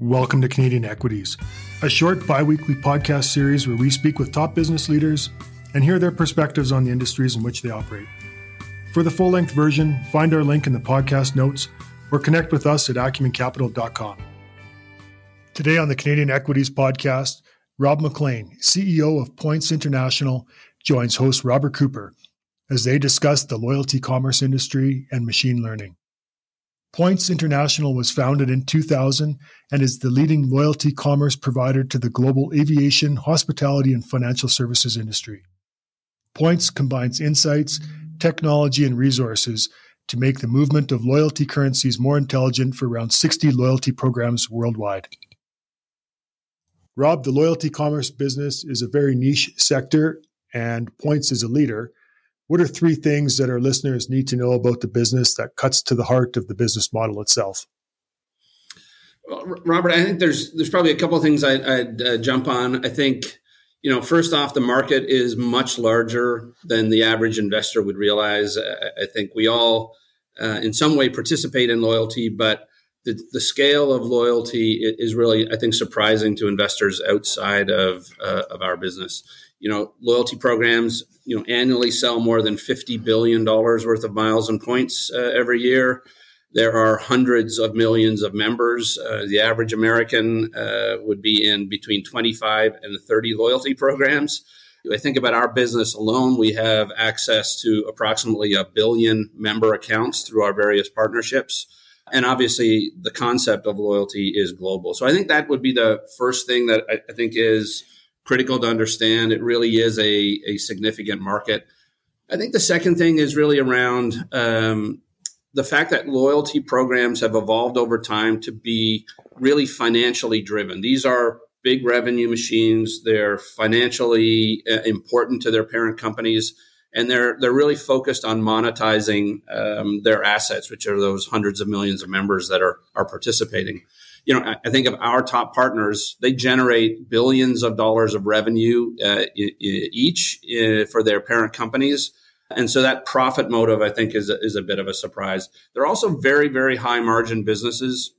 Welcome to Canadian Equities, a short bi weekly podcast series where we speak with top business leaders and hear their perspectives on the industries in which they operate. For the full length version, find our link in the podcast notes or connect with us at acumencapital.com. Today on the Canadian Equities podcast, Rob MacLean, CEO of Points International, joins host Robert Cooper as they discuss the loyalty commerce industry and machine learning. Points International was founded in 2000 and is the leading loyalty commerce provider to the global aviation, hospitality, and financial services industry. Points combines insights, technology, and resources to make the movement of loyalty currencies more intelligent for around 60 loyalty programs worldwide. Rob, the loyalty commerce business is a very niche sector, and Points is a leader. What are three things that our listeners need to know about the business that cuts to the heart of the business model itself? Well, Robert, I think there's there's probably a couple of things I, would uh, jump on. I think you know, first off, the market is much larger than the average investor would realize. I, I think we all, uh, in some way, participate in loyalty, but the, the scale of loyalty is really, I think, surprising to investors outside of uh, of our business you know, loyalty programs, you know, annually sell more than $50 billion worth of miles and points uh, every year. There are hundreds of millions of members. Uh, the average American uh, would be in between 25 and 30 loyalty programs. I think about our business alone, we have access to approximately a billion member accounts through our various partnerships. And obviously, the concept of loyalty is global. So I think that would be the first thing that I, I think is critical to understand. It really is a, a significant market. I think the second thing is really around um, the fact that loyalty programs have evolved over time to be really financially driven. These are big revenue machines. They're financially uh, important to their parent companies, and they're they're really focused on monetizing um, their assets, which are those hundreds of millions of members that are are participating you know, I think of our top partners, they generate billions of dollars of revenue uh, each uh, for their parent companies. And so that profit motive, I think, is a, is a bit of a surprise. They're also very, very high margin businesses.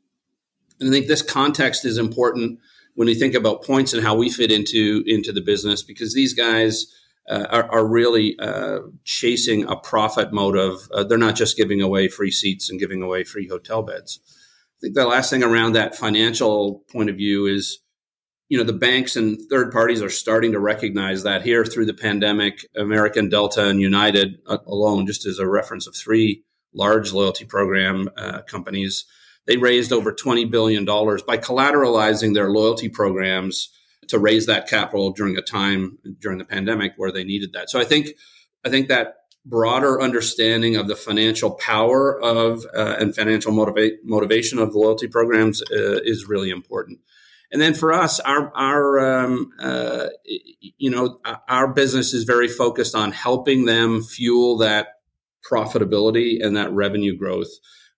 And I think this context is important when you think about points and how we fit into, into the business, because these guys uh, are, are, really uh, chasing a profit motive. Uh, they're not just giving away free seats and giving away free hotel beds. I think the last thing around that financial point of view is, you know, the banks and third parties are starting to recognize that here through the pandemic, American, Delta, and United uh, alone, just as a reference of three large loyalty program uh, companies, they raised over $20 billion by collateralizing their loyalty programs to raise that capital during a time during the pandemic where they needed that. So I think, I think that broader understanding of the financial power of uh, and financial motivation of the loyalty programs uh, is really important. And then for us, our our um, uh, you know our business is very focused on helping them fuel that profitability and that revenue growth.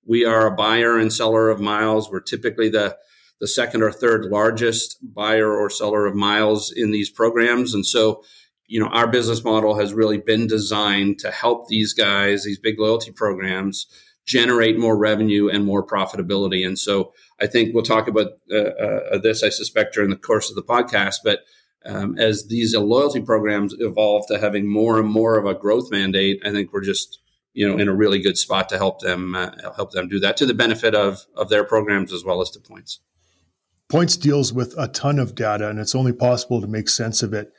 We are a buyer and seller of miles. We're typically the the second or third largest buyer or seller of miles in these programs, and so you know, our business model has really been designed to help these guys, these big loyalty programs, generate more revenue and more profitability. And so I think we'll talk about uh, uh, this, I suspect, during the course of the podcast. But um, as these loyalty programs evolve to having more and more of a growth mandate, I think we're just you know in a really good spot to help them uh, help them do that to the benefit of of their programs as well as to points. Points deals with a ton of data, and it's only possible to make sense of it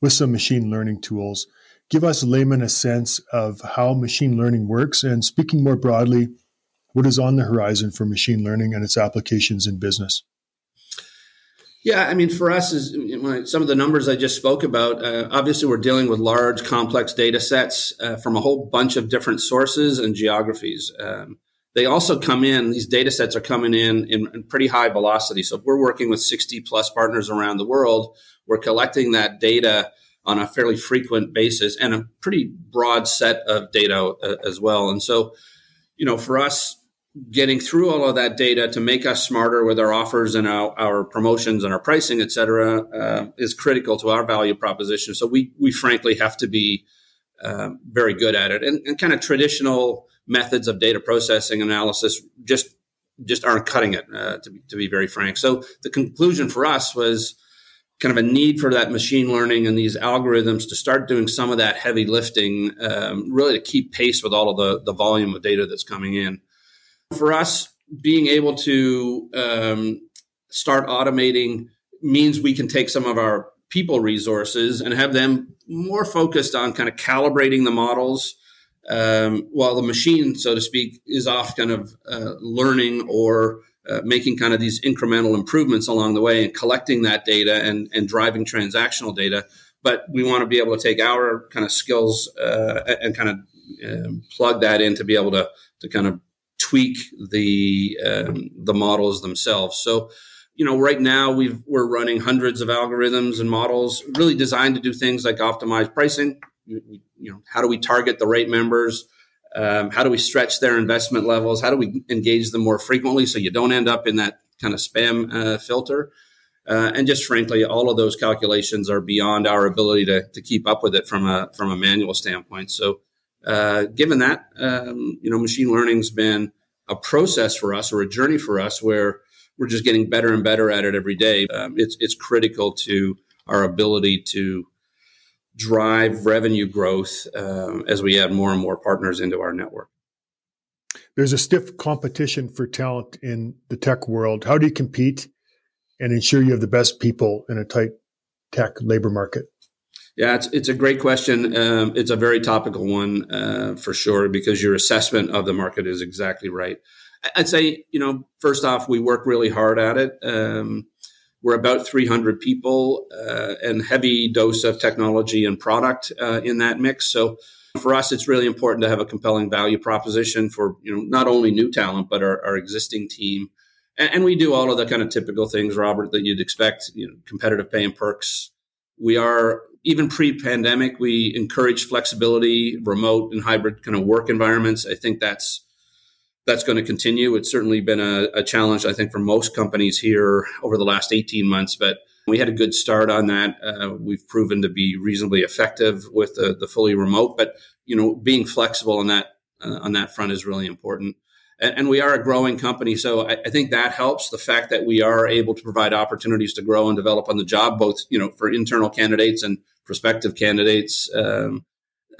with some machine learning tools. Give us layman a sense of how machine learning works, and speaking more broadly, what is on the horizon for machine learning and its applications in business? Yeah, I mean, for us, is some of the numbers I just spoke about. Uh, obviously, we're dealing with large, complex data sets uh, from a whole bunch of different sources and geographies. Um, they also come in; these data sets are coming in, in in pretty high velocity. So, if we're working with sixty plus partners around the world, we're collecting that data on a fairly frequent basis and a pretty broad set of data uh, as well. And so, you know, for us, getting through all of that data to make us smarter with our offers and our, our promotions and our pricing, et cetera, uh, is critical to our value proposition. So we we frankly have to be uh, very good at it. And, and kind of traditional methods of data processing analysis just just aren't cutting it, uh, to, be, to be very frank. So the conclusion for us was kind of a need for that machine learning and these algorithms to start doing some of that heavy lifting, um, really to keep pace with all of the, the volume of data that's coming in. For us, being able to um, start automating means we can take some of our people resources and have them more focused on kind of calibrating the models um, while the machine, so to speak, is off kind of uh, learning or uh, making kind of these incremental improvements along the way and collecting that data and, and driving transactional data. But we want to be able to take our kind of skills uh, and kind of um, plug that in to be able to, to kind of tweak the um, the models themselves. So, you know, right now we are running hundreds of algorithms and models, really designed to do things like optimize pricing. You, know, how do we target the right members? Um, how do we stretch their investment levels? How do we engage them more frequently so you don't end up in that kind of spam uh, filter? Uh, and just frankly, all of those calculations are beyond our ability to, to keep up with it from a from a manual standpoint. So, uh, given that, um, you know, machine learning's been a process for us or a journey for us where we're just getting better and better at it every day. Um, it's it's critical to our ability to drive revenue growth uh, as we add more and more partners into our network. There's a stiff competition for talent in the tech world. How do you compete and ensure you have the best people in a tight tech labor market? Yeah, it's, it's a great question. Um, it's a very topical one uh, for sure because your assessment of the market is exactly right. I'd say, you know, first off, we work really hard at it. Um, we're about 300 people uh, and heavy dose of technology and product uh, in that mix. So for us, it's really important to have a compelling value proposition for you know not only new talent but our, our existing team. And, and, we do all of the kind of typical things, Robert, that you'd expect. You know, competitive pay and perks. We are even pre-pandemic. We encourage flexibility, remote and hybrid kind of work environments. I think that's that's going to continue. It's certainly been a, a, challenge, I think, for most companies here over the last 18 months, but we had a good start on that. Uh, we've proven to be reasonably effective with the, the, fully remote, but you know, being flexible on that uh, on that front is really important. And, and we are a growing company, so I, I, think that helps. The fact that we are able to provide opportunities to grow and develop on the job, both you know for internal candidates and prospective candidates. Um,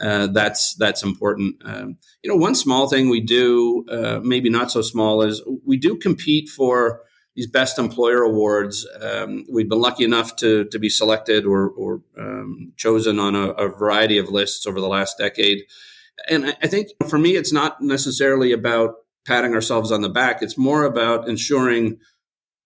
uh, that's that's important. Um, you know, one small thing we do, uh, maybe not so small, is we do compete for these best employer awards. Um, we've been lucky enough to to be selected or, or um, chosen on a, a, variety of lists over the last decade. And I think for me, it's not necessarily about patting ourselves on the back. It's more about ensuring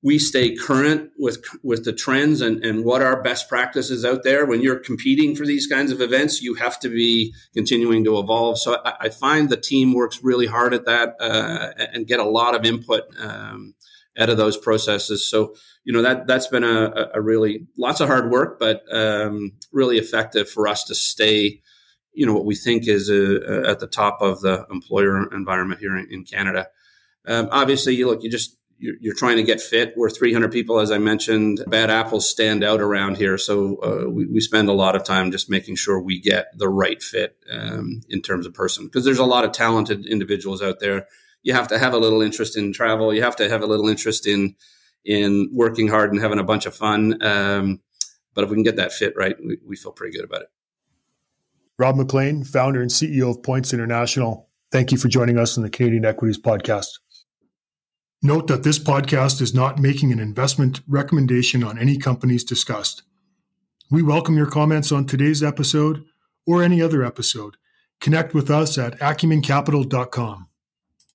we stay current with with the trends and, and what are best practices out there. When you're competing for these kinds of events, you have to be continuing to evolve. So I, I find the team works really hard at that uh, and get a lot of input um, out of those processes. So you know that that's been a, a really lots of hard work, but um, really effective for us to stay. You know what we think is a, uh, a, at the top of the employer environment here in, in Canada. Um, obviously, you look, you just you're, you're, trying to get fit. We're 300 people, as I mentioned. Bad apples stand out around here, so uh, we, we, spend a lot of time just making sure we get the right fit um, in terms of person. Because there's a lot of talented individuals out there. You have to have a little interest in travel. You have to have a little interest in in working hard and having a bunch of fun. Um, but if we can get that fit right, we, we feel pretty good about it. Rob MacLean, founder and CEO of Points International. Thank you for joining us on the Canadian Equities Podcast. Note that this podcast is not making an investment recommendation on any companies discussed. We welcome your comments on today's episode or any other episode. Connect with us at acumencapital.com.